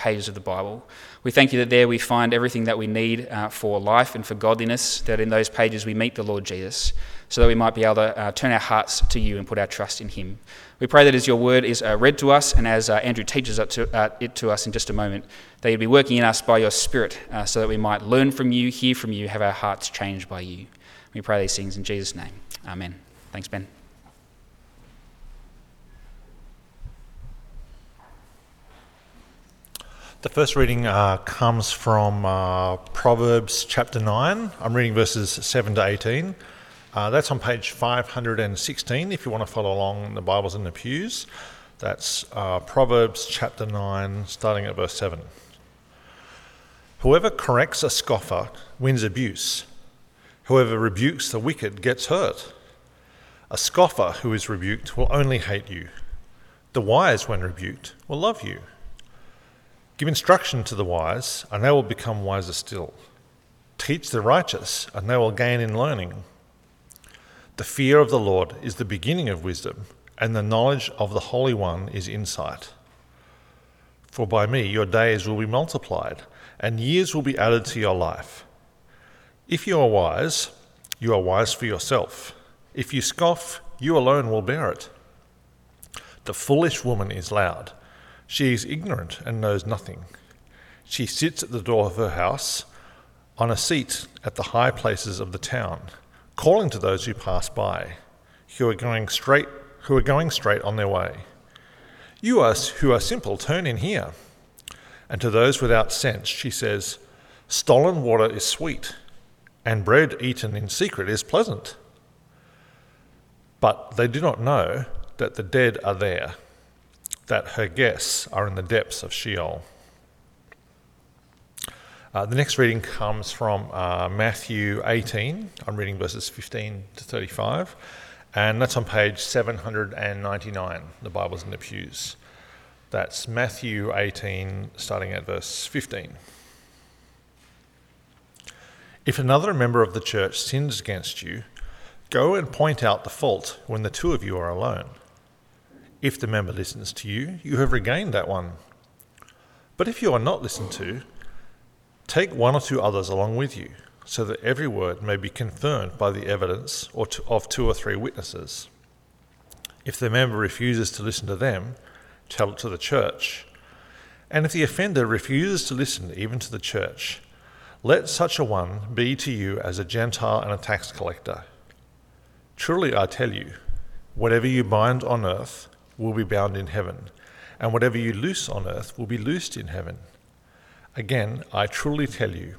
pages of the Bible. We thank you that there we find everything that we need uh, for life and for godliness, that in those pages we meet the Lord Jesus, so that we might be able to uh, turn our hearts to you and put our trust in him. We pray that as your word is uh, read to us and as uh, Andrew teaches it to, uh, it to, us in just a moment, that you'd be working in us by your Spirit uh, so that we might learn from you, hear from you, have our hearts changed by you. We pray these things in Jesus' name. Amen. Thanks, Ben. The first reading uh, comes from uh, Proverbs chapter 9. I'm reading verses 7 to 18. Uh, that's on page 516 if you want to follow along the Bibles in the pews. That's uh, Proverbs chapter 9, starting at verse 7. Whoever corrects a scoffer wins abuse. Whoever rebukes the wicked gets hurt. A scoffer who is rebuked will only hate you. The wise, when rebuked, will love you. Give instruction to the wise, and they will become wiser still. Teach the righteous, and they will gain in learning. The fear of the Lord is the beginning of wisdom, and the knowledge of the Holy One is insight. For by me your days will be multiplied, and years will be added to your life. If you are wise, you are wise for yourself. If you scoff, you alone will bear it. The foolish woman is loud she is ignorant and knows nothing. She sits at the door of her house, on a seat at the high places of the town, calling to those who pass by, who are going straight, who are going straight on their way. You are, who are simple, turn in here. And to those without sense, she says, Stolen water is sweet, and bread eaten in secret is pleasant. But they do not know that the dead are there that her guests are in the depths of Sheol. Uh, the next reading comes from uh, Matthew 18. I'm reading verses 15 to 35, and that's on page 799. The Bible's in the pews. That's Matthew 18, starting at verse 15. If another member of the church sins against you, go and point out the fault when the two of you are alone. If the member listens to you, you have regained that one. But if you are not listened to, take one or two others along with you, so that every word may be confirmed by the evidence of two or three witnesses. If the member refuses to listen to them, tell it to the church. And if the offender refuses to listen even to the church, let such a one be to you as a Gentile and a tax collector. Truly I tell you, whatever you bind on earth will be bound in heaven, and whatever you loose on earth will be loosed in heaven. Again, I truly tell you,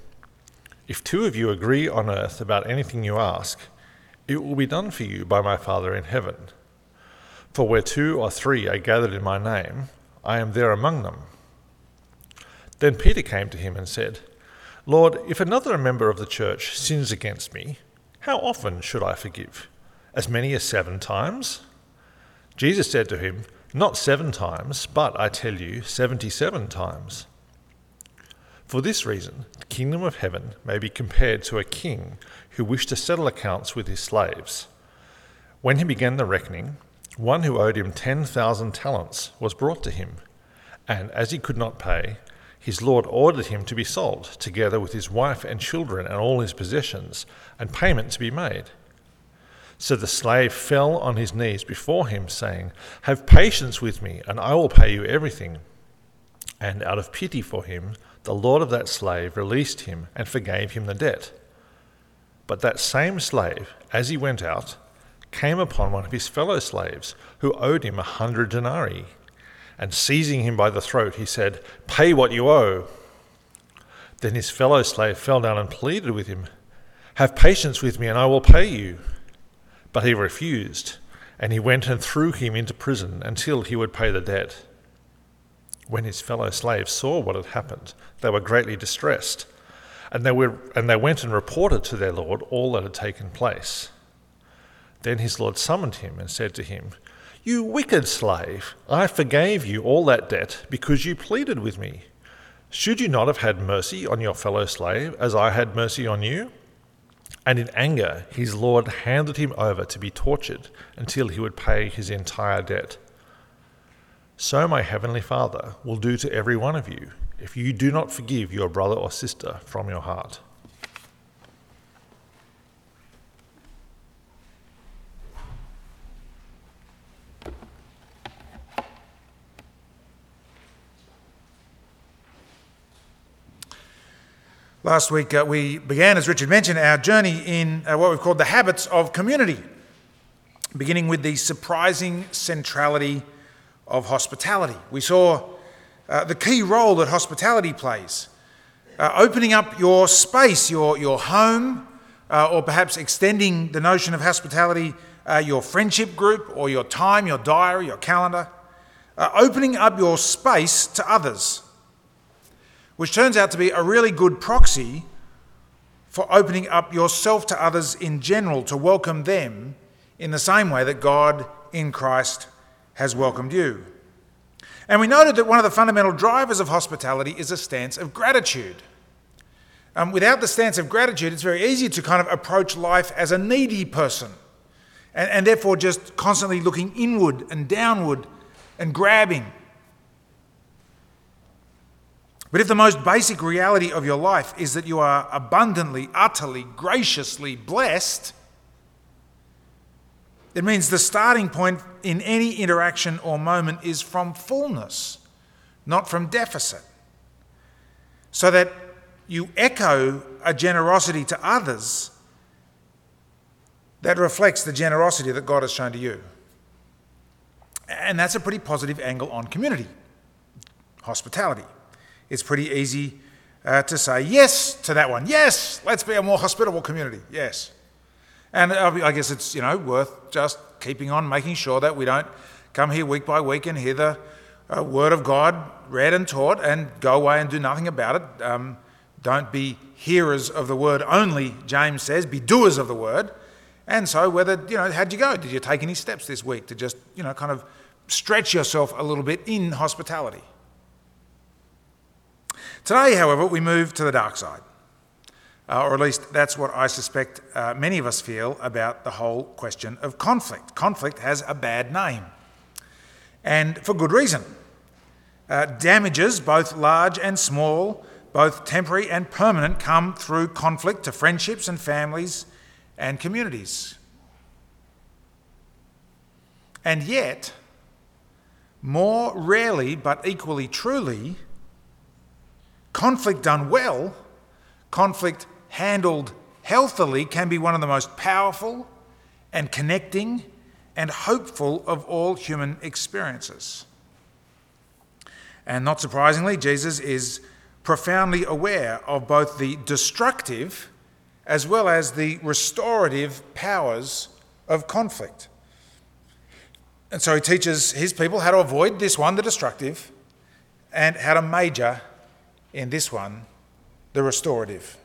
if two of you agree on earth about anything you ask, it will be done for you by my Father in heaven. For where two or three are gathered in my name, I am there among them. Then Peter came to him and said, Lord, if another member of the church sins against me, how often should I forgive? As many as seven times? Jesus said to him, Not seven times, but I tell you, seventy seven times. For this reason, the kingdom of heaven may be compared to a king who wished to settle accounts with his slaves. When he began the reckoning, one who owed him 10,000 talents was brought to him, and as he could not pay, his lord ordered him to be sold, together with his wife and children and all his possessions, and payment to be made. So the slave fell on his knees before him, saying, Have patience with me, and I will pay you everything. And out of pity for him, the lord of that slave released him and forgave him the debt. But that same slave, as he went out, came upon one of his fellow slaves who owed him a hundred denarii. And seizing him by the throat, he said, Pay what you owe. Then his fellow slave fell down and pleaded with him, Have patience with me, and I will pay you. But he refused, and he went and threw him into prison until he would pay the debt. When his fellow slaves saw what had happened, they were greatly distressed, and they, were, and they went and reported to their lord all that had taken place. Then his lord summoned him and said to him, You wicked slave, I forgave you all that debt because you pleaded with me. Should you not have had mercy on your fellow slave as I had mercy on you? And in anger, his Lord handed him over to be tortured until he would pay his entire debt. So my heavenly Father will do to every one of you if you do not forgive your brother or sister from your heart. Last week, uh, we began, as Richard mentioned, our journey in uh, what we've called the habits of community, beginning with the surprising centrality of hospitality. We saw uh, the key role that hospitality plays, uh, opening up your space, your, your home, uh, or perhaps extending the notion of hospitality, uh, your friendship group, or your time, your diary, your calendar, opening up your space to others which turns out to be a really good proxy for opening up yourself to others in general, to welcome them in the same way that God in Christ has welcomed you. And we noted that one of the fundamental drivers of hospitality is a stance of gratitude. Um, without the stance of gratitude, it's very easy to kind of approach life as a needy person and, and therefore just constantly looking inward and downward and grabbing but if the most basic reality of your life is that you are abundantly, utterly, graciously blessed, it means the starting point in any interaction or moment is from fullness, not from deficit. So that you echo a generosity to others that reflects the generosity that God has shown to you. And that's a pretty positive angle on community, hospitality it's pretty easy uh, to say yes to that one. Yes, let's be a more hospitable community. Yes. And I guess it's, you know, worth just keeping on making sure that we don't come here week by week and hear the uh, word of God read and taught and go away and do nothing about it. Um, don't be hearers of the word only, James says, be doers of the word. And so, whether, you know, how'd you go? Did you take any steps this week to just, you know, kind of stretch yourself a little bit in hospitality? Today, however, we move to the dark side. Uh, or at least that's what I suspect uh, many of us feel about the whole question of conflict. Conflict has a bad name, and for good reason. Uh, damages, both large and small, both temporary and permanent, come through conflict to friendships and families and communities. And yet, more rarely but equally truly, Conflict done well, conflict handled healthily, can be one of the most powerful and connecting and hopeful of all human experiences. And not surprisingly, Jesus is profoundly aware of both the destructive as well as the restorative powers of conflict. And so he teaches his people how to avoid this one, the destructive, and how to major in this one, the restorative.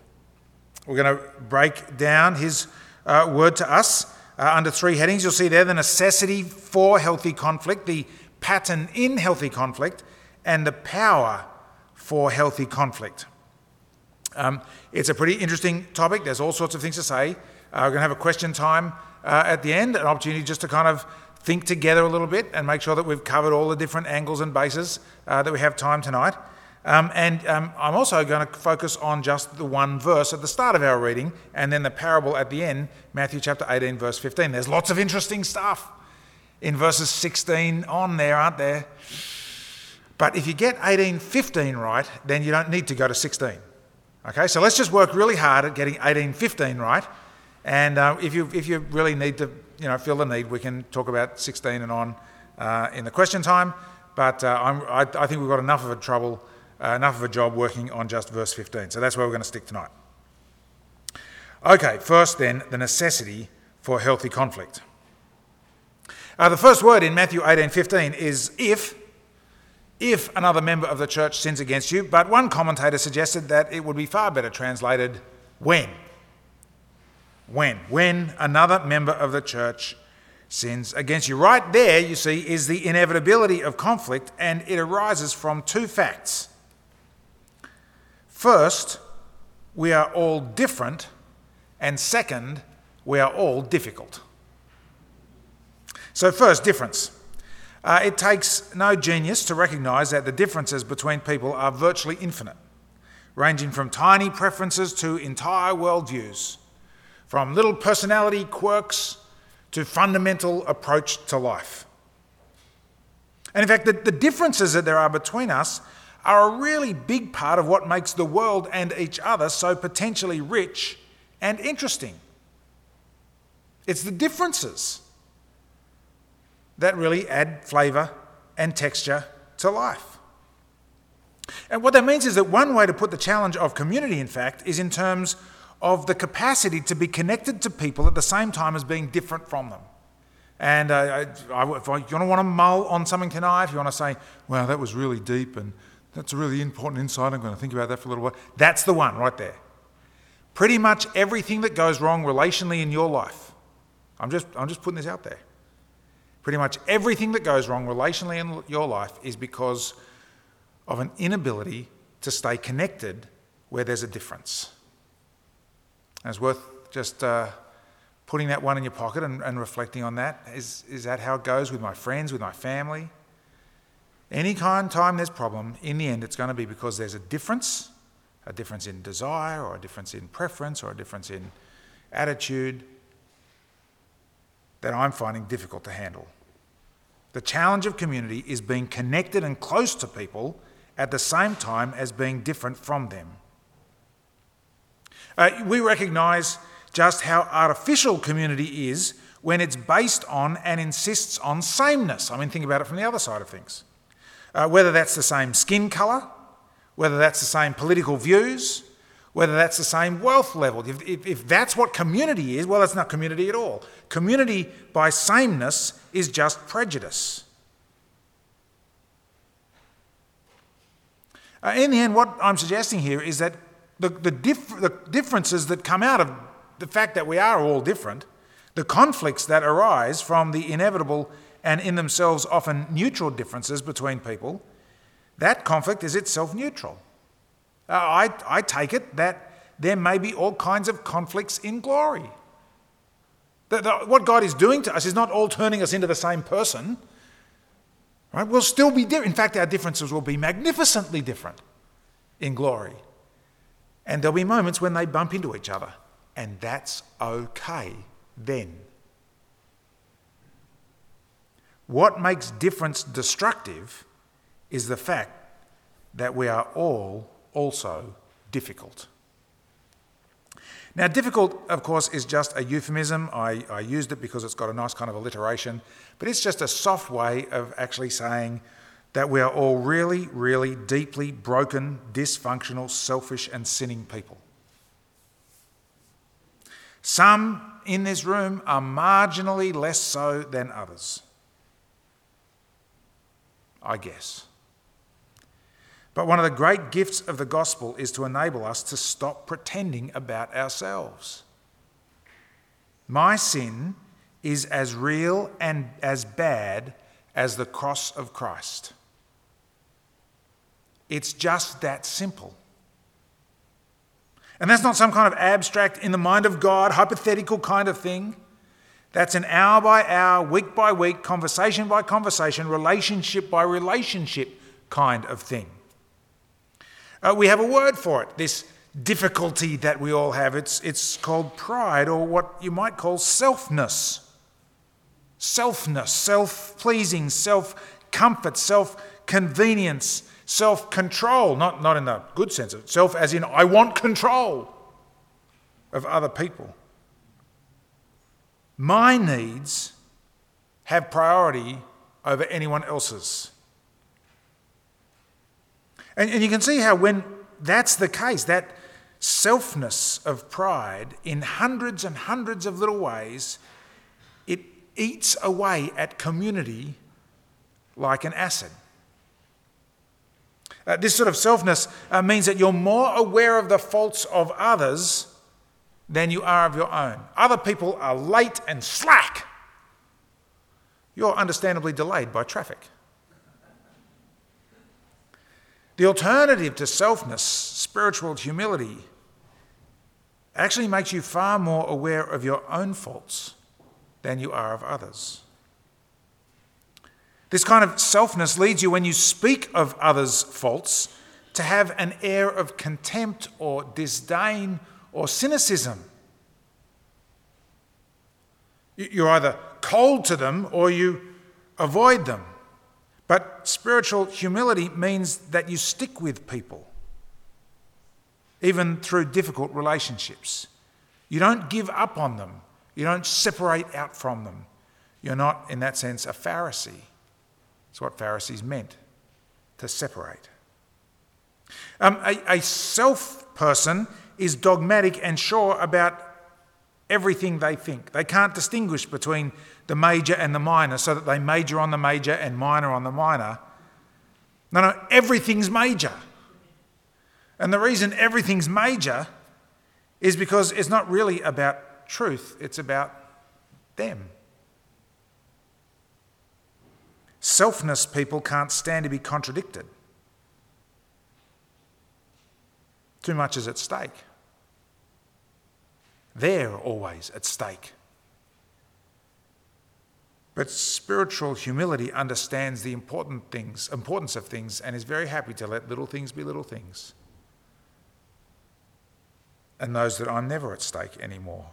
We're going to break down his uh, word to us uh, under three headings. You'll see there the necessity for healthy conflict, the pattern in healthy conflict, and the power for healthy conflict. Um, it's a pretty interesting topic. There's all sorts of things to say. Uh, we're going to have a question time uh, at the end, an opportunity just to kind of think together a little bit and make sure that we've covered all the different angles and bases uh, that we have time tonight. Um, and um, I'm also going to focus on just the one verse at the start of our reading and then the parable at the end, Matthew chapter 18, verse 15. There's lots of interesting stuff in verses 16 on there, aren't there? But if you get 18, 15 right, then you don't need to go to 16. Okay, so let's just work really hard at getting 18, 15 right. And uh, if, you, if you really need to you know, feel the need, we can talk about 16 and on uh, in the question time. But uh, I, I think we've got enough of a trouble uh, enough of a job working on just verse 15. So that's where we're going to stick tonight. Okay, first then, the necessity for healthy conflict. Uh, the first word in Matthew 18:15 is if if another member of the church sins against you, but one commentator suggested that it would be far better translated when. When when another member of the church sins against you. Right there, you see, is the inevitability of conflict, and it arises from two facts. First, we are all different, and second, we are all difficult. So, first, difference. Uh, it takes no genius to recognise that the differences between people are virtually infinite, ranging from tiny preferences to entire worldviews, from little personality quirks to fundamental approach to life. And in fact, the, the differences that there are between us are a really big part of what makes the world and each other so potentially rich and interesting. It's the differences that really add flavour and texture to life. And what that means is that one way to put the challenge of community, in fact, is in terms of the capacity to be connected to people at the same time as being different from them. And uh, I, if you want to mull on something tonight, if you want to say, wow, that was really deep and that's a really important insight, I'm going to think about that for a little while, that's the one right there. Pretty much everything that goes wrong relationally in your life, I'm just, I'm just putting this out there. Pretty much everything that goes wrong relationally in your life is because of an inability to stay connected where there's a difference. And it's worth just uh, putting that one in your pocket and, and reflecting on that. Is, is that how it goes with my friends, with my family? Any kind of time there's problem, in the end, it's going to be because there's a difference, a difference in desire, or a difference in preference, or a difference in attitude that I'm finding difficult to handle. The challenge of community is being connected and close to people at the same time as being different from them. Uh, we recognise just how artificial community is when it's based on and insists on sameness. I mean, think about it from the other side of things. Uh, whether that's the same skin colour, whether that's the same political views, whether that's the same wealth level. If, if, if, that's what community is, well, it's not community at all. Community by sameness is just prejudice. Uh, in the end, what I'm suggesting here is that the, the, dif- the differences that come out of the fact that we are all different, the conflicts that arise from the inevitable and in themselves often neutral differences between people, that conflict is itself neutral. Uh, I, I take it that there may be all kinds of conflicts in glory. The, the, what God is doing to us is not all turning us into the same person. Right? We'll still be different. In fact, our differences will be magnificently different in glory. And there'll be moments when they bump into each other. And that's okay then. What makes difference destructive is the fact that we are all also difficult. Now, difficult, of course, is just a euphemism. I, I, used it because it's got a nice kind of alliteration, but it's just a soft way of actually saying that we are all really, really deeply broken, dysfunctional, selfish, and sinning people. Some in this room are marginally less so than others. I guess. But one of the great gifts of the gospel is to enable us to stop pretending about ourselves. My sin is as real and as bad as the cross of Christ. It's just that simple. And that's not some kind of abstract, in the mind of God, hypothetical kind of thing. That's an hour by hour, week by week, conversation by conversation, relationship by relationship kind of thing. Uh, we have a word for it, this difficulty that we all have. It's, it's called pride, or what you might call selfness. Selfness, self pleasing, self comfort, self convenience, self control, not, not in the good sense of self, as in I want control of other people. My needs have priority over anyone else's. And, and you can see how, when that's the case, that selfness of pride in hundreds and hundreds of little ways, it eats away at community like an acid. Uh, this sort of selfness uh, means that you're more aware of the faults of others than you are of your own. Other people are late and slack. You're understandably delayed by traffic. The alternative to selfness, spiritual humility, actually makes you far more aware of your own faults than you are of others. This kind of selfness leads you, when you speak of others' faults, to have an air of contempt or disdain or cynicism. You're either cold to them or you avoid them. But spiritual humility means that you stick with people, even through difficult relationships. You don't give up on them, you don't separate out from them. You're not, in that sense, a Pharisee. It's what Pharisees meant to separate. Um, a, a self person is dogmatic and sure about everything they think. They can't distinguish between the major and the minor so that they major on the major and minor on the minor. No, no, everything's major. And the reason everything's major is because it's not really about truth, it's about them. Selfness people can't stand to be contradicted. Too much is at stake. They're always at stake. But spiritual humility understands the important things, importance of things and is very happy to let little things be little things. And knows that I'm never at stake anymore.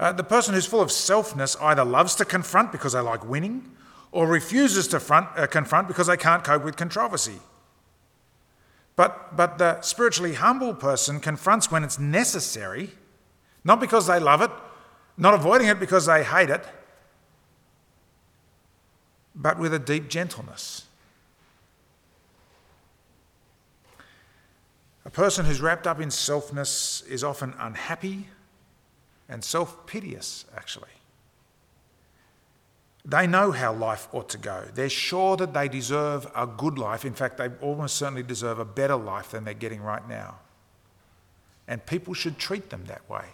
Uh, the person who's full of selfness either loves to confront because they like winning or refuses to front, uh, confront because they can't cope with controversy. But, but the spiritually humble person confronts when it's necessary, not because they love it, not avoiding it because they hate it, but with a deep gentleness. A person who's wrapped up in selfness is often unhappy and self piteous, actually. They know how life ought to go. They're sure that they deserve a good life. In fact, they almost certainly deserve a better life than they're getting right now. And people should treat them that way.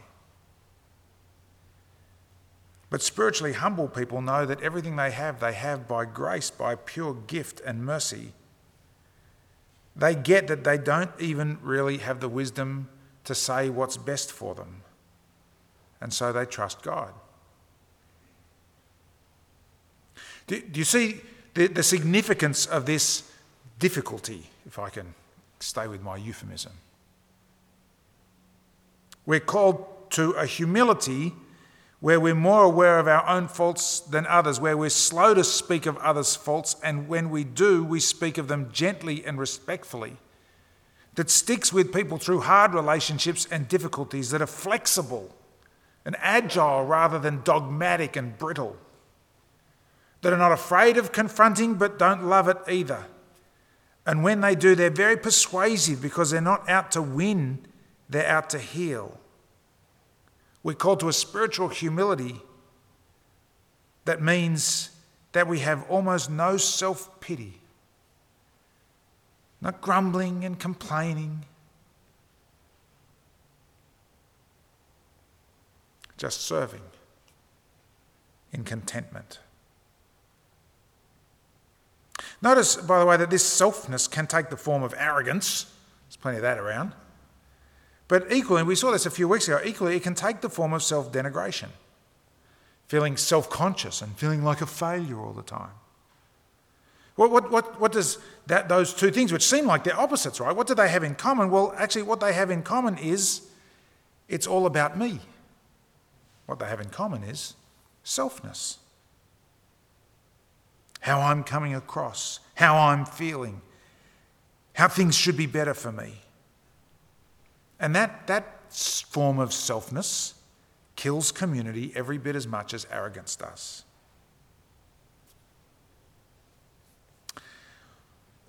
But spiritually humble people know that everything they have, they have by grace, by pure gift and mercy. They get that they don't even really have the wisdom to say what's best for them. And so they trust God. Do, do you see the, the significance of this difficulty, if I can stay with my euphemism? We're called to a humility where we're more aware of our own faults than others, where we're slow to speak of others' faults, and when we do, we speak of them gently and respectfully. That sticks with people through hard relationships and difficulties, that are flexible and agile rather than dogmatic and brittle that are not afraid of confronting but don't love it either. And when they do, they're very persuasive because they're not out to win, they're out to heal. We're called to a spiritual humility that means that we have almost no self pity, not grumbling and complaining, just serving in contentment. Notice, by the way, that this selfness can take the form of arrogance. There's plenty of that around. But equally, we saw this a few weeks ago, equally, it can take the form of self denigration, feeling self conscious and feeling like a failure all the time. What, what, what, what does that, those two things, which seem like they're opposites, right? What do they have in common? Well, actually, what they have in common is it's all about me. What they have in common is selfness how I'm coming across, how I'm feeling, how things should be better for me. And that, that form of selfness kills community every bit as much as arrogance does.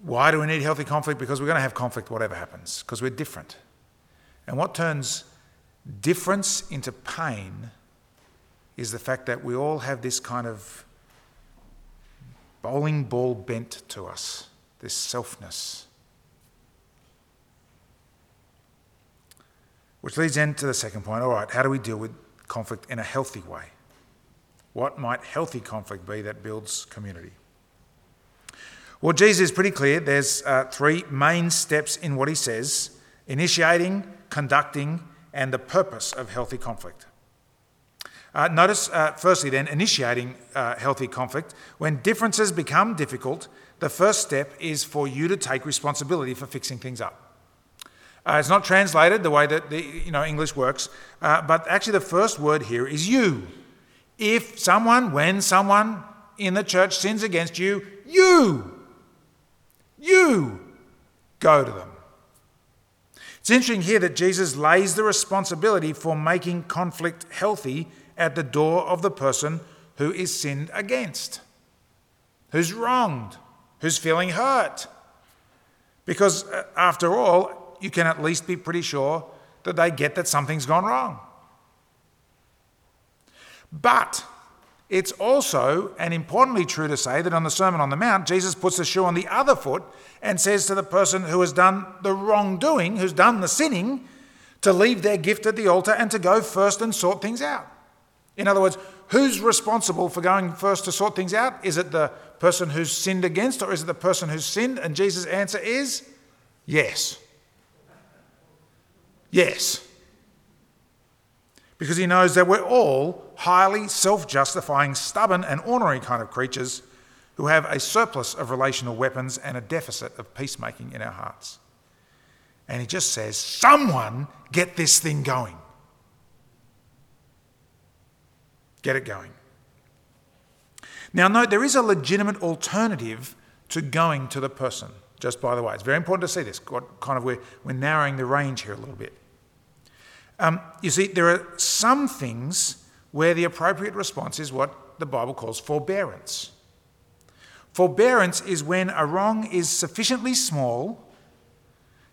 Why do we need healthy conflict? Because we're going to have conflict whatever happens, because we're different. And what turns difference into pain is the fact that we all have this kind of bowling ball bent to us, this selfness. Which leads into the second point. All right, how do we deal with conflict in a healthy way? What might healthy conflict be that builds community? Well, Jesus is pretty clear. There's uh, three main steps in what he says initiating, conducting, and the purpose of healthy conflict. Uh, notice, uh, firstly, then, initiating uh, healthy conflict. When differences become difficult, the first step is for you to take responsibility for fixing things up. Uh, it's not translated the way that the, you know English works, uh, but actually the first word here is you. If someone, when someone in the church sins against you, you, you go to them. It's interesting here that Jesus lays the responsibility for making conflict healthy at the door of the person who is sinned against, who's wronged, who's feeling hurt. Because uh, after all, you can at least be pretty sure that they get that something's gone wrong. But it's also, and importantly true to say, that on the Sermon on the Mount, Jesus puts the shoe on the other foot and says to the person who has done the wrongdoing, who's done the sinning, to leave their gift at the altar and to go first and sort things out. In other words, who's responsible for going first to sort things out? Is it the person who's sinned against or is it the person who's sinned? And Jesus' answer is yes. Yes. Because he knows that we're all highly self justifying, stubborn, and ornery kind of creatures who have a surplus of relational weapons and a deficit of peacemaking in our hearts. And he just says, Someone get this thing going. Get it going. Now, note there is a legitimate alternative to going to the person, just by the way. It's very important to see this. Kind of we're, we're narrowing the range here a little bit. Um, you see, there are some things where the appropriate response is what the Bible calls forbearance. Forbearance is when a wrong is sufficiently small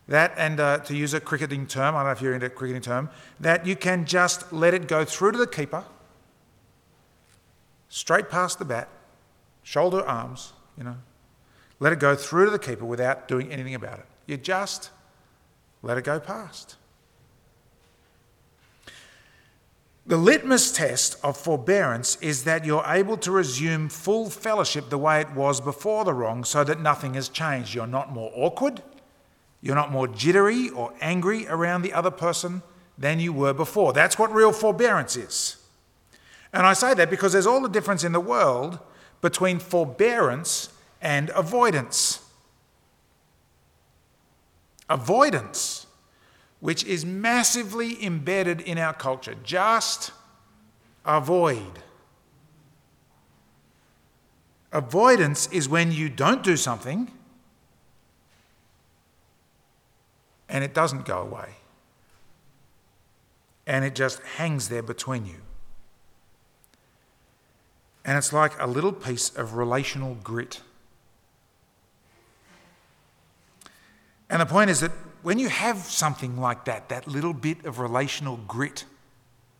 that, and uh, to use a cricketing term, I don't know if you're into cricketing term, that you can just let it go through to the keeper, straight past the bat, shoulder, arms, you know, let it go through to the keeper without doing anything about it. You just let it go past. The litmus test of forbearance is that you're able to resume full fellowship the way it was before the wrong so that nothing has changed. You're not more awkward, you're not more jittery or angry around the other person than you were before. That's what real forbearance is. And I say that because there's all the difference in the world between forbearance and avoidance. Avoidance which is massively embedded in our culture. Just avoid. Avoidance is when you don't do something and it doesn't go away. And it just hangs there between you. And it's like a little piece of relational grit. And the point is that when you have something like that, that little bit of relational grit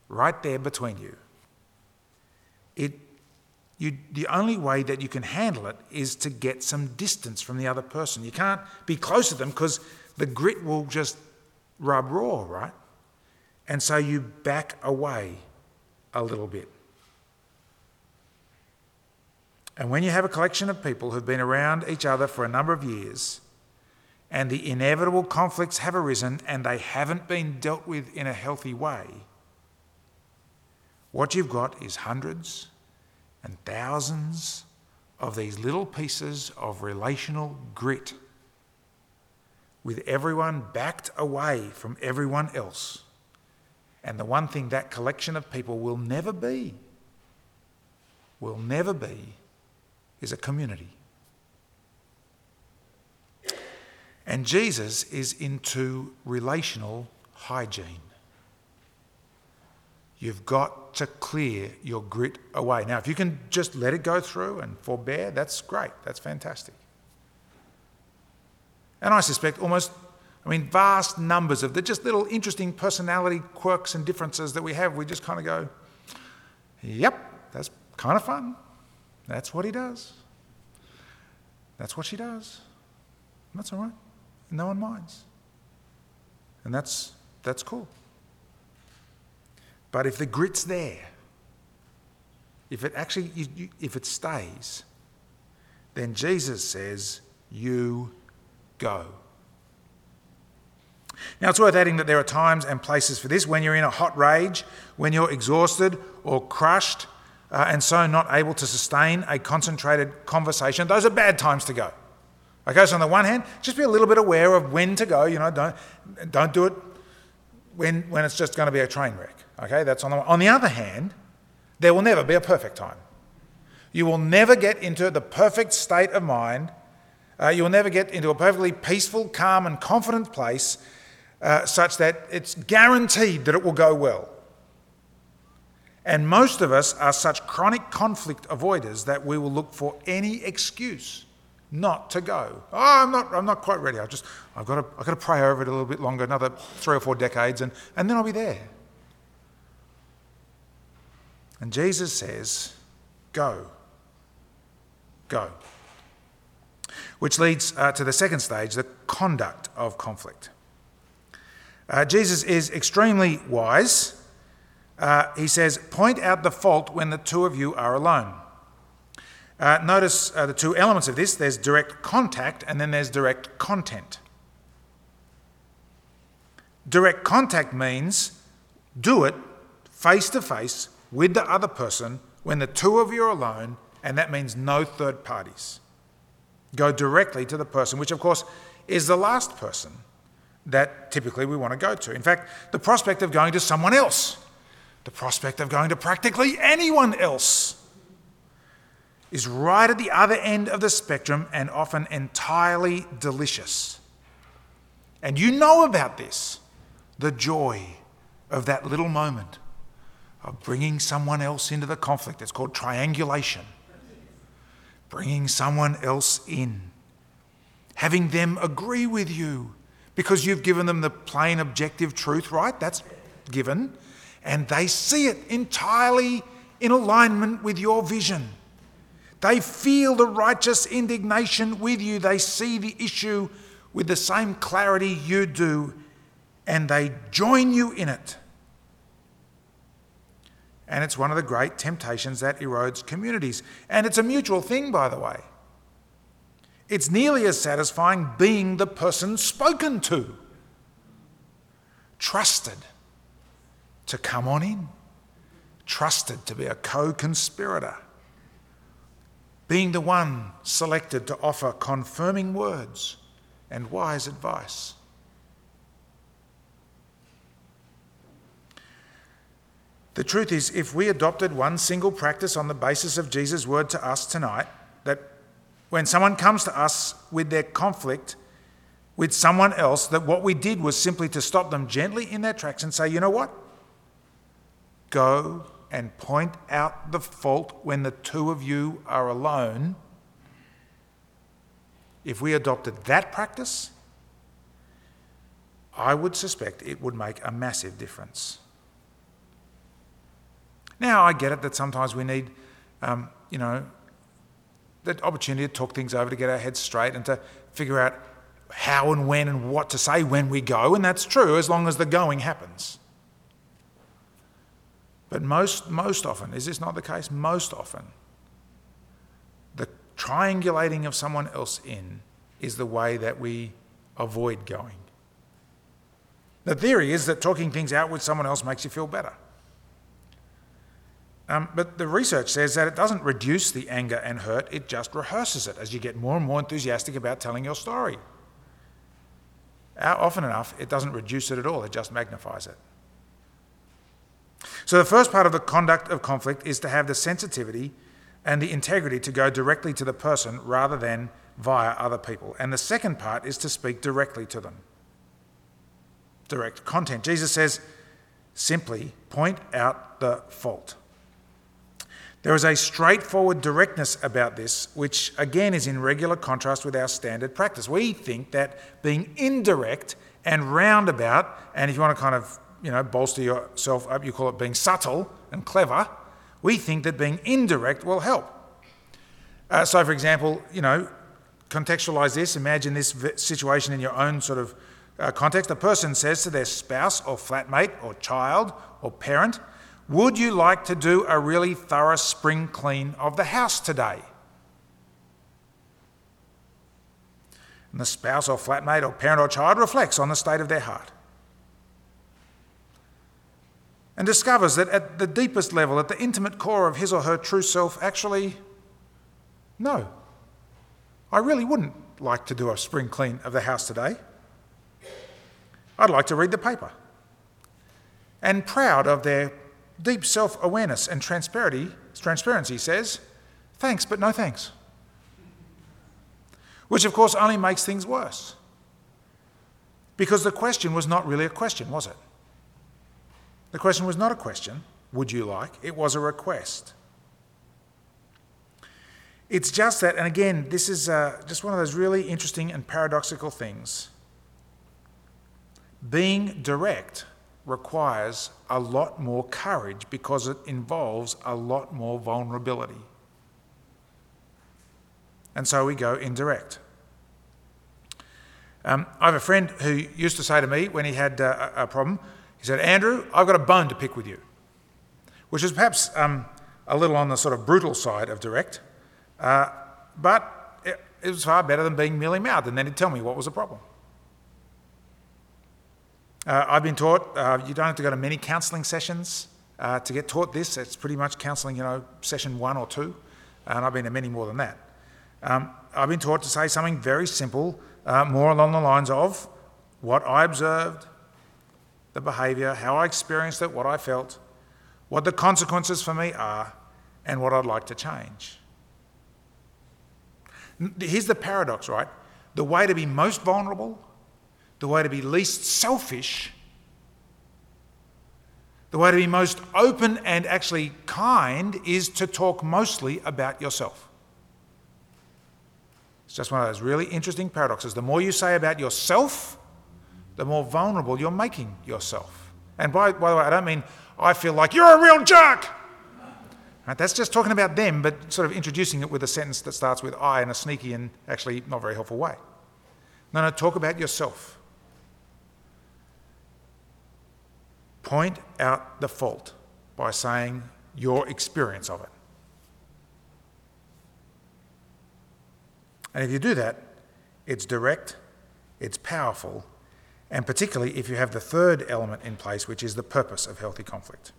right there between you, it, you, the only way that you can handle it is to get some distance from the other person. You can't be close to them because the grit will just rub raw, right? And so you back away a little bit. And when you have a collection of people who've been around each other for a number of years, and the inevitable conflicts have arisen and they haven't been dealt with in a healthy way, what you've got is hundreds and thousands of these little pieces of relational grit with everyone backed away from everyone else. And the one thing that collection of people will never be, will never be, is a community. And Jesus is into relational hygiene. You've got to clear your grit away. Now, if you can just let it go through and forbear, that's great. That's fantastic. And I suspect almost, I mean, vast numbers of the just little interesting personality quirks and differences that we have, we just kind of go, yep, that's kind of fun. That's what he does. That's what she does. That's all right no one minds. And that's, that's cool. But if the grit's there, if it actually, if it stays, then Jesus says, you go. Now, it's worth adding that there are times and places for this when you're in a hot rage, when you're exhausted or crushed, uh, and so not able to sustain a concentrated conversation. Those are bad times to go. Okay, so on the one hand, just be a little bit aware of when to go. You know, don't, don't do it when, when it's just going to be a train wreck. Okay, that's on the. On the other hand, there will never be a perfect time. You will never get into the perfect state of mind. Uh, you will never get into a perfectly peaceful, calm, and confident place uh, such that it's guaranteed that it will go well. And most of us are such chronic conflict avoiders that we will look for any excuse not to go. Oh, I'm not, I'm not quite ready. I just, I've got to, I've got to pray over it a little bit longer, another three or four decades, and, and then I'll be there. And Jesus says, Go. Go. Which leads uh, to the second stage, the conduct of conflict. Uh, Jesus is extremely wise. Uh, he says, Point out the fault when the two of you are alone. Uh, notice uh, the two elements of this there's direct contact and then there's direct content. Direct contact means do it face to face with the other person when the two of you are alone, and that means no third parties. Go directly to the person, which of course is the last person that typically we want to go to. In fact, the prospect of going to someone else, the prospect of going to practically anyone else, is right at the other end of the spectrum and often entirely delicious. And you know about this the joy of that little moment of bringing someone else into the conflict. It's called triangulation. Bringing someone else in, having them agree with you because you've given them the plain objective truth, right? That's given. And they see it entirely in alignment with your vision. They feel the righteous indignation with you. They see the issue with the same clarity you do, and they join you in it. And it's one of the great temptations that erodes communities. And it's a mutual thing, by the way. It's nearly as satisfying being the person spoken to, trusted to come on in, trusted to be a co conspirator, being the one selected to offer confirming words and wise advice. The truth is, if we adopted one single practice on the basis of Jesus' word to us tonight, that when someone comes to us with their conflict with someone else, that what we did was simply to stop them gently in their tracks and say, you know what? Go and point out the fault when the two of you are alone. If we adopted that practice, I would suspect it would make a massive difference. Now, I get it that sometimes we need, um, you know, the opportunity to talk things over, to get our heads straight, and to figure out how and when and what to say when we go, and that's true as long as the going happens. But most, most often, is this not the case? Most often, the triangulating of someone else in is the way that we avoid going. The theory is that talking things out with someone else makes you feel better. Um, but the research says that it doesn't reduce the anger and hurt, it just rehearses it as you get more and more enthusiastic about telling your story. Often enough, it doesn't reduce it at all, it just magnifies it. So, the first part of the conduct of conflict is to have the sensitivity and the integrity to go directly to the person rather than via other people. And the second part is to speak directly to them. Direct content. Jesus says, simply point out the fault. There is a straightforward directness about this, which again is in regular contrast with our standard practice. We think that being indirect and roundabout, and if you want to kind of you know bolster yourself up, you call it being subtle and clever. We think that being indirect will help. Uh, so, for example, you know, contextualize this. Imagine this situation in your own sort of uh, context. A person says to their spouse or flatmate or child or parent, would you like to do a really thorough spring clean of the house today? And the spouse or flatmate or parent or child reflects on the state of their heart. And discovers that at the deepest level, at the intimate core of his or her true self, actually, no, I really wouldn't like to do a spring clean of the house today. I'd like to read the paper. And proud of their deep self awareness and transparency, transparency says, thanks, but no thanks. Which, of course, only makes things worse. Because the question was not really a question, was it? The question was not a question, would you like? It was a request. It's just that, and again, this is uh, just one of those really interesting and paradoxical things. Being direct requires a lot more courage because it involves a lot more vulnerability. And so we go indirect. Um, I have a friend who used to say to me when he had uh, a problem, he said, Andrew, I've got a bone to pick with you, which is perhaps um, a little on the sort of brutal side of direct, uh, but it, it was far better than being mealy mouthed, and then he'd tell me what was the problem. Uh, I've been taught uh, you don't have to go to many counselling sessions uh, to get taught this. It's pretty much counselling, you know, session one or two, and I've been to many more than that. Um, I've been taught to say something very simple, uh, more along the lines of what I observed, the behaviour, how I experienced it, what I felt, what the consequences for me are, and what I'd like to change. Here's the paradox, right? The way to be most vulnerable the way to be least selfish, the way to be most open and actually kind is to talk mostly about yourself. It's just one of those really interesting paradoxes. The more you say about yourself, the more vulnerable you're making yourself. And by, by the way, I don't mean I feel like you're a real jerk. Right, that's just talking about them, but sort of introducing it with a sentence that starts with I in a sneaky and actually not very helpful way. No, no, talk about yourself. Point out the fault by saying your experience of it. And if you do that, it's direct, it's powerful, and particularly if you have the third element in place, which is the purpose of healthy conflict.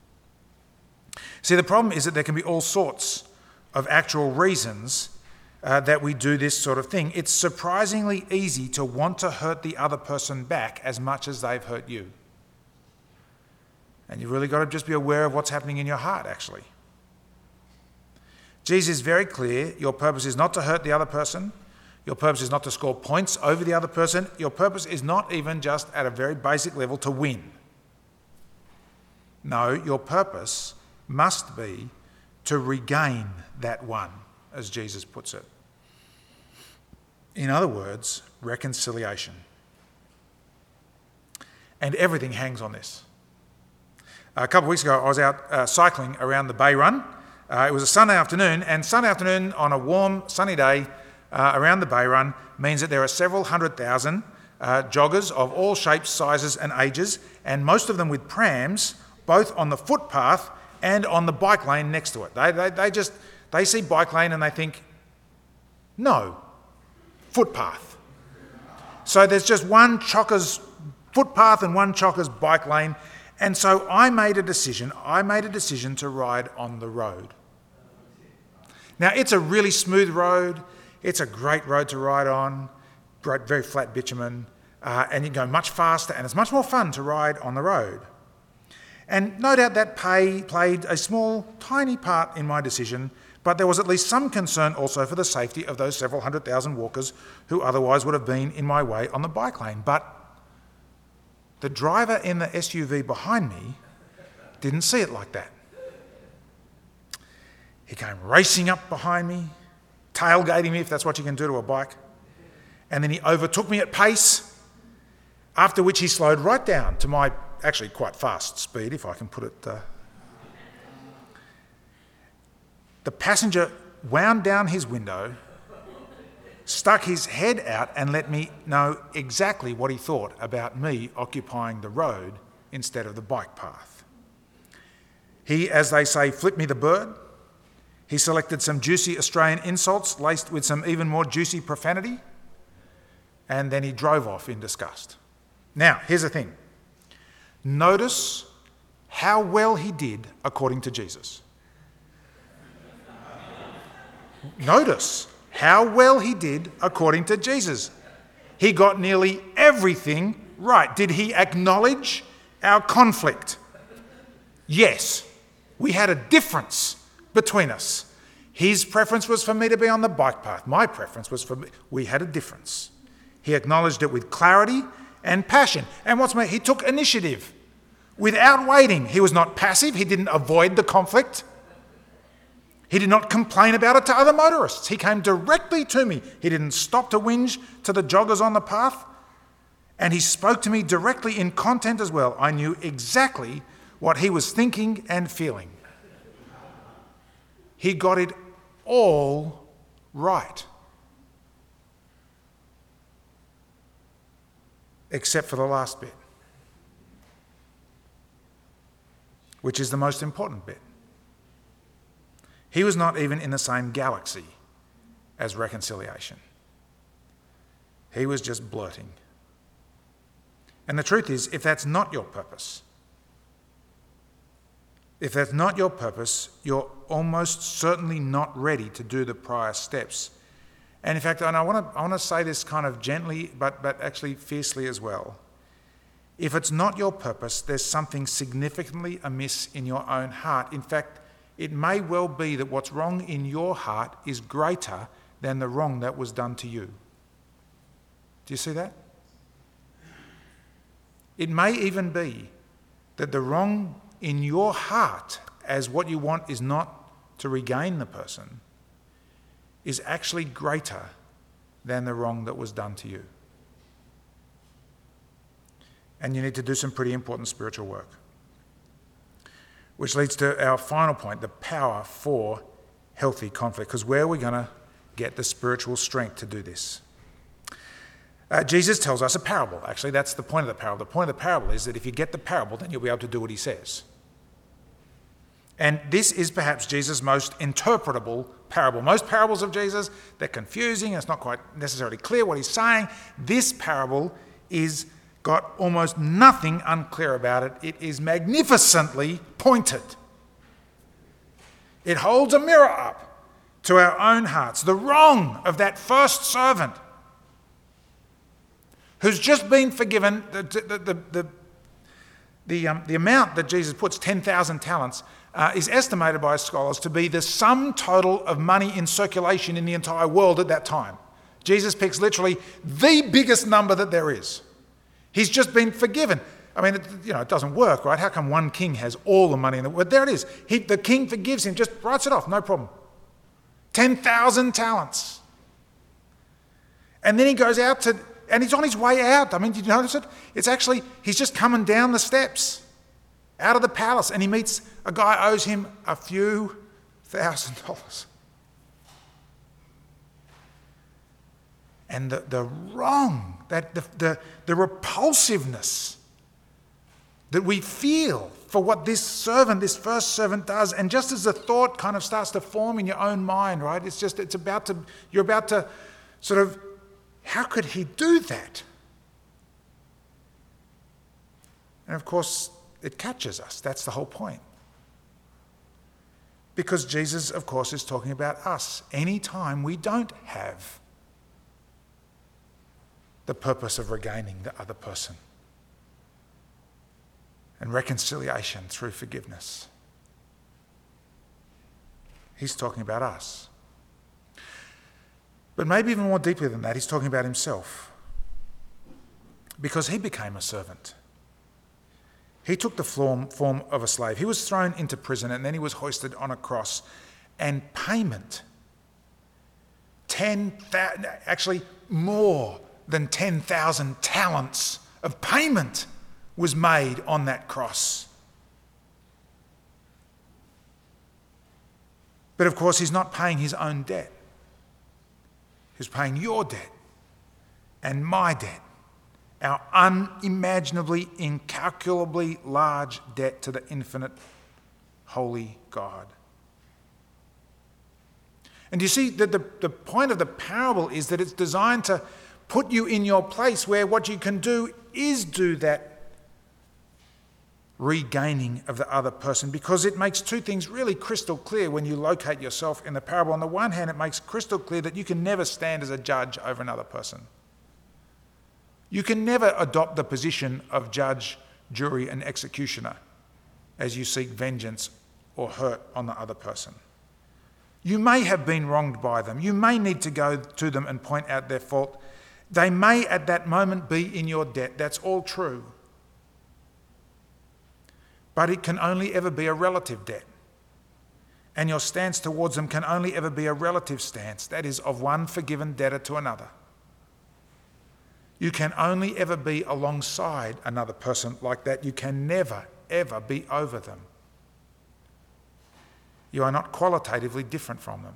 See, the problem is that there can be all sorts of actual reasons uh, that we do this sort of thing. It's surprisingly easy to want to hurt the other person back as much as they've hurt you. And you've really got to just be aware of what's happening in your heart, actually. Jesus is very clear your purpose is not to hurt the other person. Your purpose is not to score points over the other person. Your purpose is not even just at a very basic level to win. No, your purpose must be to regain that one, as Jesus puts it. In other words, reconciliation. And everything hangs on this. A couple of weeks ago, I was out uh, cycling around the Bay Run. Uh, it was a Sunday afternoon, and Sunday afternoon on a warm, sunny day uh, around the Bay Run means that there are several hundred thousand uh, joggers of all shapes, sizes, and ages, and most of them with prams, both on the footpath and on the bike lane next to it. They, they, they just they see bike lane and they think, no, footpath. So there's just one chocker's footpath and one chocker's bike lane, and so I made a decision. I made a decision to ride on the road. Now, it's a really smooth road. It's a great road to ride on, great, very flat bitumen, uh, and you can go much faster, and it's much more fun to ride on the road. And no doubt that pay, played a small, tiny part in my decision, but there was at least some concern also for the safety of those several hundred thousand walkers who otherwise would have been in my way on the bike lane. But the driver in the SUV behind me didn't see it like that. He came racing up behind me, tailgating me, if that's what you can do to a bike. And then he overtook me at pace, after which he slowed right down to my actually quite fast speed, if I can put it. Uh... The passenger wound down his window stuck his head out and let me know exactly what he thought about me occupying the road instead of the bike path. He, as they say, flipped me the bird. He selected some juicy Australian insults laced with some even more juicy profanity, and then he drove off in disgust. Now, here's the thing notice how well he did according to Jesus. Notice how well he did according to Jesus. He got nearly everything right. Did he acknowledge our conflict? Yes. We had a difference between us. His preference was for me to be on the bike path. My preference was for me. We had a difference. He acknowledged it with clarity and passion. And what's more, he took initiative without waiting. He was not passive, he didn't avoid the conflict. He did not complain about it to other motorists. He came directly to me. He didn't stop to whinge to the joggers on the path. And he spoke to me directly in content as well. I knew exactly what he was thinking and feeling. He got it all right. Except for the last bit, which is the most important bit. He was not even in the same galaxy as reconciliation. He was just blurting. And the truth is, if that's not your purpose, if that's not your purpose, you're almost certainly not ready to do the prior steps. And in fact, and I want to, I want to say this kind of gently, but, but actually fiercely as well. If it's not your purpose, there's something significantly amiss in your own heart. In fact, it may well be that what's wrong in your heart is greater than the wrong that was done to you. Do you see that? It may even be that the wrong in your heart, as what you want is not to regain the person, is actually greater than the wrong that was done to you. And you need to do some pretty important spiritual work. Which leads to our final point the power for healthy conflict. Because where are we going to get the spiritual strength to do this? Uh, Jesus tells us a parable, actually. That's the point of the parable. The point of the parable is that if you get the parable, then you'll be able to do what he says. And this is perhaps Jesus' most interpretable parable. Most parables of Jesus, they're confusing, it's not quite necessarily clear what he's saying. This parable is got almost nothing unclear about it. It is magnificently pointed. It holds a mirror up to our own hearts. The wrong of that first servant who's just been forgiven the, the, the, the, the, um, the amount that Jesus puts, 10,000 talents, uh, is estimated by scholars to be the sum total of money in circulation in the entire world at that time. Jesus picks literally the biggest number that there is. He's just been forgiven. I mean, it, you know, it doesn't work, right? How come one king has all the money in the world? There it is. He, the king forgives him, just writes it off, no problem. 10,000 talents. And then he goes out to, and he's on his way out. I mean, did you notice it? It's actually, he's just coming down the steps out of the palace and he meets a guy owes him a few thousand dollars. And the, the wrong, that the, the, the repulsiveness that we feel for what this servant, this first servant does. And just as the thought kind of starts to form in your own mind, right? It's just, it's about to, you're about to sort of, how could he do that? And of course, it catches us. That's the whole point. Because Jesus, of course, is talking about us. Any time we don't have the purpose of regaining the other person and reconciliation through forgiveness. He's talking about us. But maybe even more deeply than that, he's talking about himself. Because he became a servant. He took the form, form of a slave. He was thrown into prison and then he was hoisted on a cross. And payment, 10, actually more than 10,000 talents of payment was made on that cross. But of course, he's not paying his own debt. He's paying your debt and my debt our unimaginably, incalculably large debt to the infinite, holy God. And you see, that the, the point of the parable is that it's designed to put you in your place where what you can do is do that regaining of the other person because it makes two things really crystal clear when you locate yourself in the parable. On the one hand, it makes crystal clear that you can never stand as a judge over another person. You can never adopt the position of judge, jury, and executioner as you seek vengeance or hurt on the other person. You may have been wronged by them. You may need to go to them and point out their fault. They may at that moment be in your debt. That's all true. But it can only ever be a relative debt. And your stance towards them can only ever be a relative stance, that is, of one forgiven debtor to another. You can only ever be alongside another person like that. You can never, ever be over them. You are not qualitatively different from them.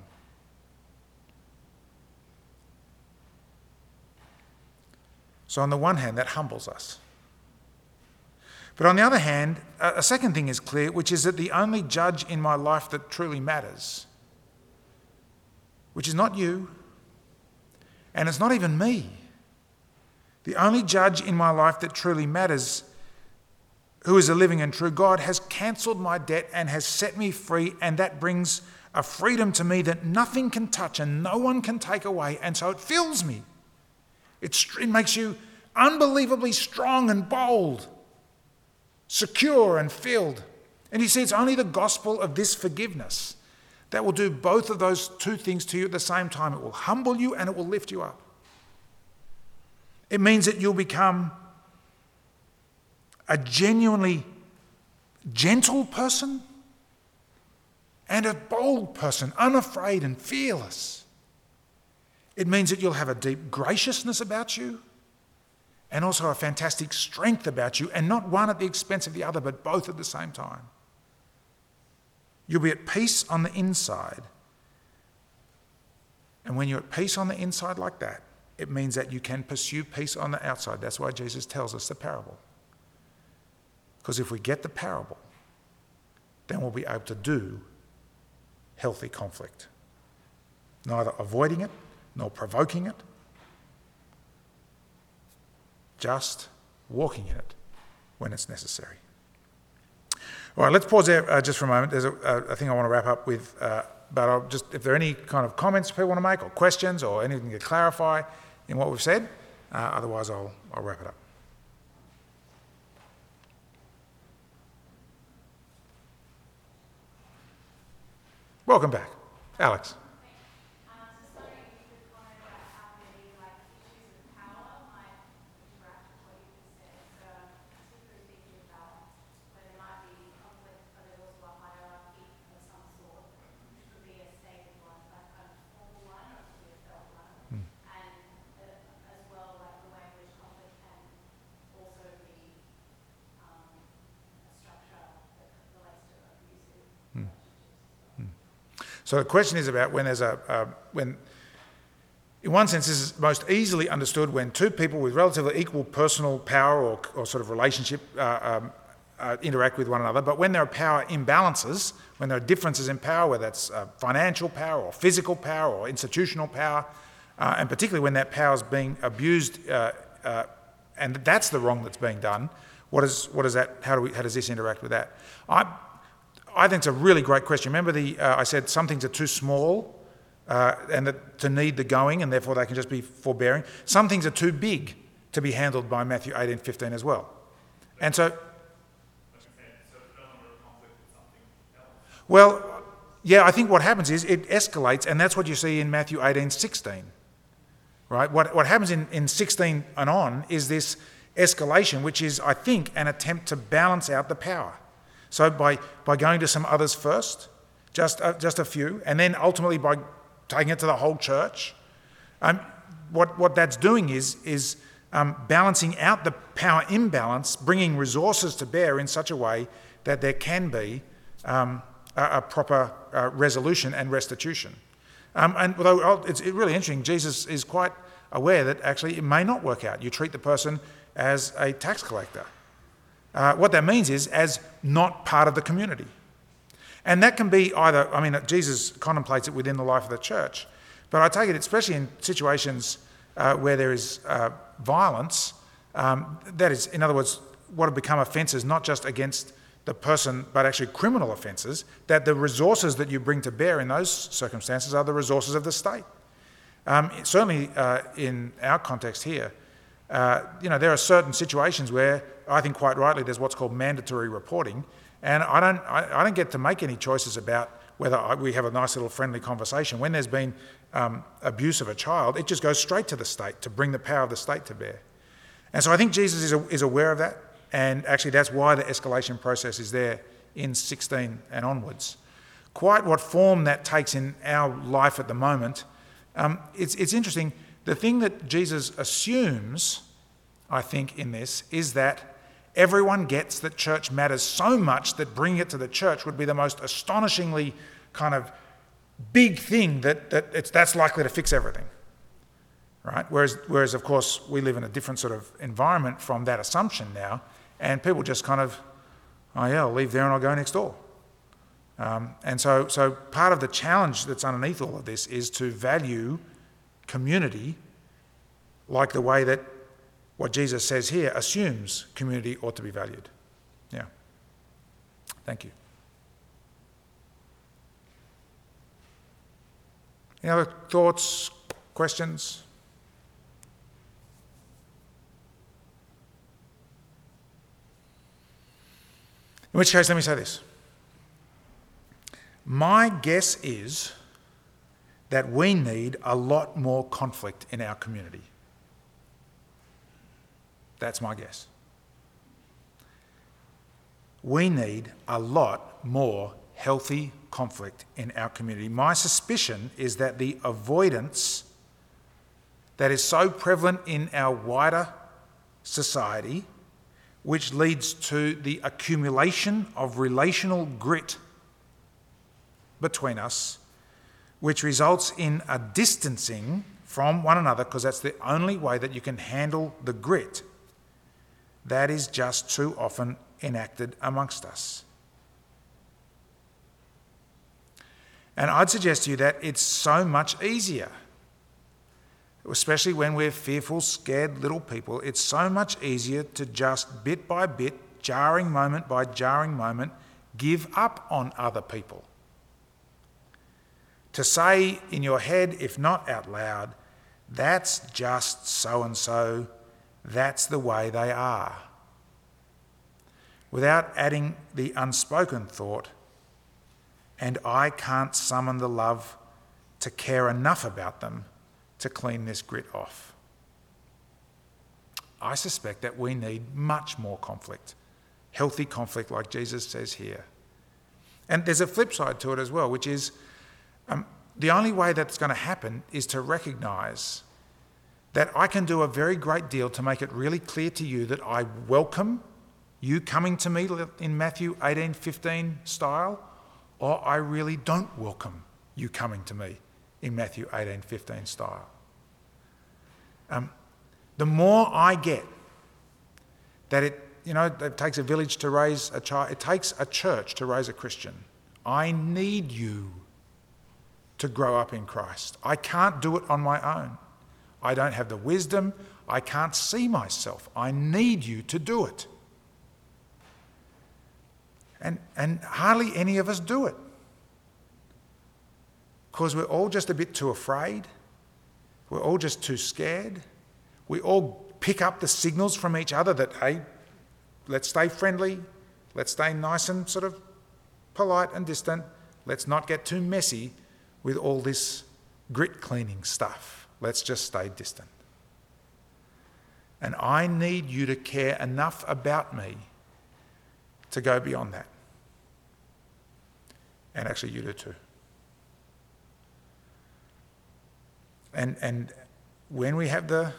So, on the one hand, that humbles us. But on the other hand, a second thing is clear, which is that the only judge in my life that truly matters, which is not you, and it's not even me, the only judge in my life that truly matters, who is a living and true God, has cancelled my debt and has set me free, and that brings a freedom to me that nothing can touch and no one can take away, and so it fills me. it makes you unbelievably strong and bold secure and filled. And he says it's only the gospel of this forgiveness that will do both of those two things to you at the same time. It will humble you and it will lift you up. It means that you'll become a genuinely gentle person and a bold person, unafraid and fearless. It means that you'll have a deep graciousness about you and also a fantastic strength about you, and not one at the expense of the other, but both at the same time. You'll be at peace on the inside. And when you're at peace on the inside like that, it means that you can pursue peace on the outside. That's why Jesus tells us the parable. Because if we get the parable, then we'll be able to do healthy conflict. Neither avoiding it nor provoking it, just walking in it when it's necessary. All right, let's pause there uh, just for a moment. There's a, a, thing I want to wrap up with, uh, but I'll just if there are any kind of comments people want to make or questions or anything to clarify in what we've said, uh, otherwise I'll, I'll wrap it up. Welcome back, Alex. So the question is about when there's a, uh, when, in one sense, this is most easily understood when two people with relatively equal personal power or, or sort of relationship uh, um, uh, interact with one another. But when there are power imbalances, when there are differences in power, whether that's uh, financial power or physical power or institutional power, uh, and particularly when that power is being abused, uh, and that's the wrong that's being done, what is, what is that? How, do we, how does this interact with that? I, I think it's a really great question. Remember, the, uh, I said some things are too small uh, and that, to need the going, and therefore they can just be forbearing. Some things are too big to be handled by Matthew 18, 15 as well. And so. Well, yeah, I think what happens is it escalates, and that's what you see in Matthew 18, 16. Right? What, what happens in, in 16 and on is this escalation, which is, I think, an attempt to balance out the power. So by, by going to some others first, just a, just a few, and then ultimately by taking it to the whole church, um, what, what that's doing is, is um, balancing out the power imbalance, bringing resources to bear in such a way that there can be um, a, a, proper uh, resolution and restitution. Um, and although oh, it's really interesting, Jesus is quite aware that actually it may not work out. You treat the person as a tax collector. Uh, what that means is as not part of the community. And that can be either, I mean, Jesus contemplates it within the life of the church, but I take it, especially in situations uh, where there is uh, violence, um, that is, in other words, what have become offences, not just against the person, but actually criminal offences, that the resources that you bring to bear in those circumstances are the resources of the state. Um, certainly, uh, in our context here, uh, you know, there are certain situations where I think quite rightly there's what's called mandatory reporting, and I don't, I, I don't get to make any choices about whether I, we have a nice little friendly conversation. When there's been um, abuse of a child, it just goes straight to the state to bring the power of the state to bear. And so I think Jesus is, a, is aware of that, and actually that's why the escalation process is there in 16 and onwards. Quite what form that takes in our life at the moment, um, it's, it's interesting. The thing that Jesus assumes, I think, in this is that everyone gets that church matters so much that bringing it to the church would be the most astonishingly kind of big thing that, that it's, that's likely to fix everything. Right? Whereas, whereas, of course, we live in a different sort of environment from that assumption now, and people just kind of, oh yeah, I'll leave there and I'll go next door. Um, and so, so part of the challenge that's underneath all of this is to value community like the way that what Jesus says here assumes community ought to be valued. Yeah. Thank you. Any other thoughts, questions? In which case, let me say this. My guess is that we need a lot more conflict in our community. That's my guess. We need a lot more healthy conflict in our community. My suspicion is that the avoidance that is so prevalent in our wider society, which leads to the accumulation of relational grit between us, which results in a distancing from one another, because that's the only way that you can handle the grit that is just too often enacted amongst us. And I'd suggest to you that it's so much easier, especially when we're fearful, scared little people, it's so much easier to just bit by bit, jarring moment by jarring moment, give up on other people. To say in your head, if not out loud, that's just so and so that's the way they are. Without adding the unspoken thought, and I can't summon the love to care enough about them to clean this grit off. I suspect that we need much more conflict, healthy conflict, like Jesus says here. And there's a flip side to it as well, which is um, the only way that's going to happen is to recognize that I can do a very great deal to make it really clear to you that I welcome you coming to me in Matthew 18 15 style, or I really don't welcome you coming to me in Matthew 18 15 style. Um, the more I get that it, you know, it takes a village to raise a child, it takes a church to raise a Christian. I need you to grow up in Christ. I can't do it on my own. I don't have the wisdom. I can't see myself. I need you to do it. And, and hardly any of us do it. Because we're all just a bit too afraid. We're all just too scared. We all pick up the signals from each other that, hey, let's stay friendly, let's stay nice and sort of polite and distant, let's not get too messy with all this grit cleaning stuff. Let's just stay distant. And I need you to care enough about me to go beyond that. And actually, you do too. And, and when we have the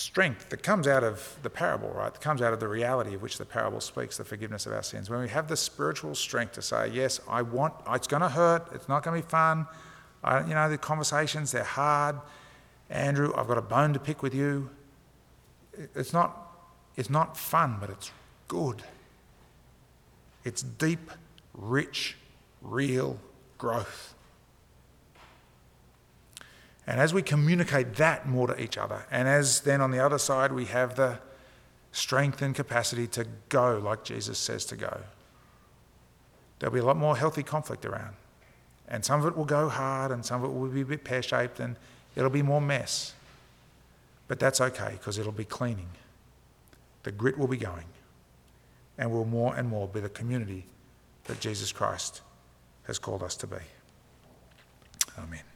strength that comes out of the parable, right? That comes out of the reality of which the parable speaks, the forgiveness of our sins. When we have the spiritual strength to say, yes, I want, it's going to hurt, it's not going to be fun, I, you know, the conversations, they're hard. Andrew, I've got a bone to pick with you. It's not, it's not fun, but it's good. It's deep, rich, real growth. And as we communicate that more to each other, and as then on the other side we have the, strength and capacity to go like Jesus says to go. There'll be a lot more healthy conflict around. And some of it will go hard and some of it will be a bit pear shaped and it'll be more mess. But that's okay because it'll be cleaning. The grit will be going. And we'll more and more be the community that Jesus Christ has called us to be. Amen.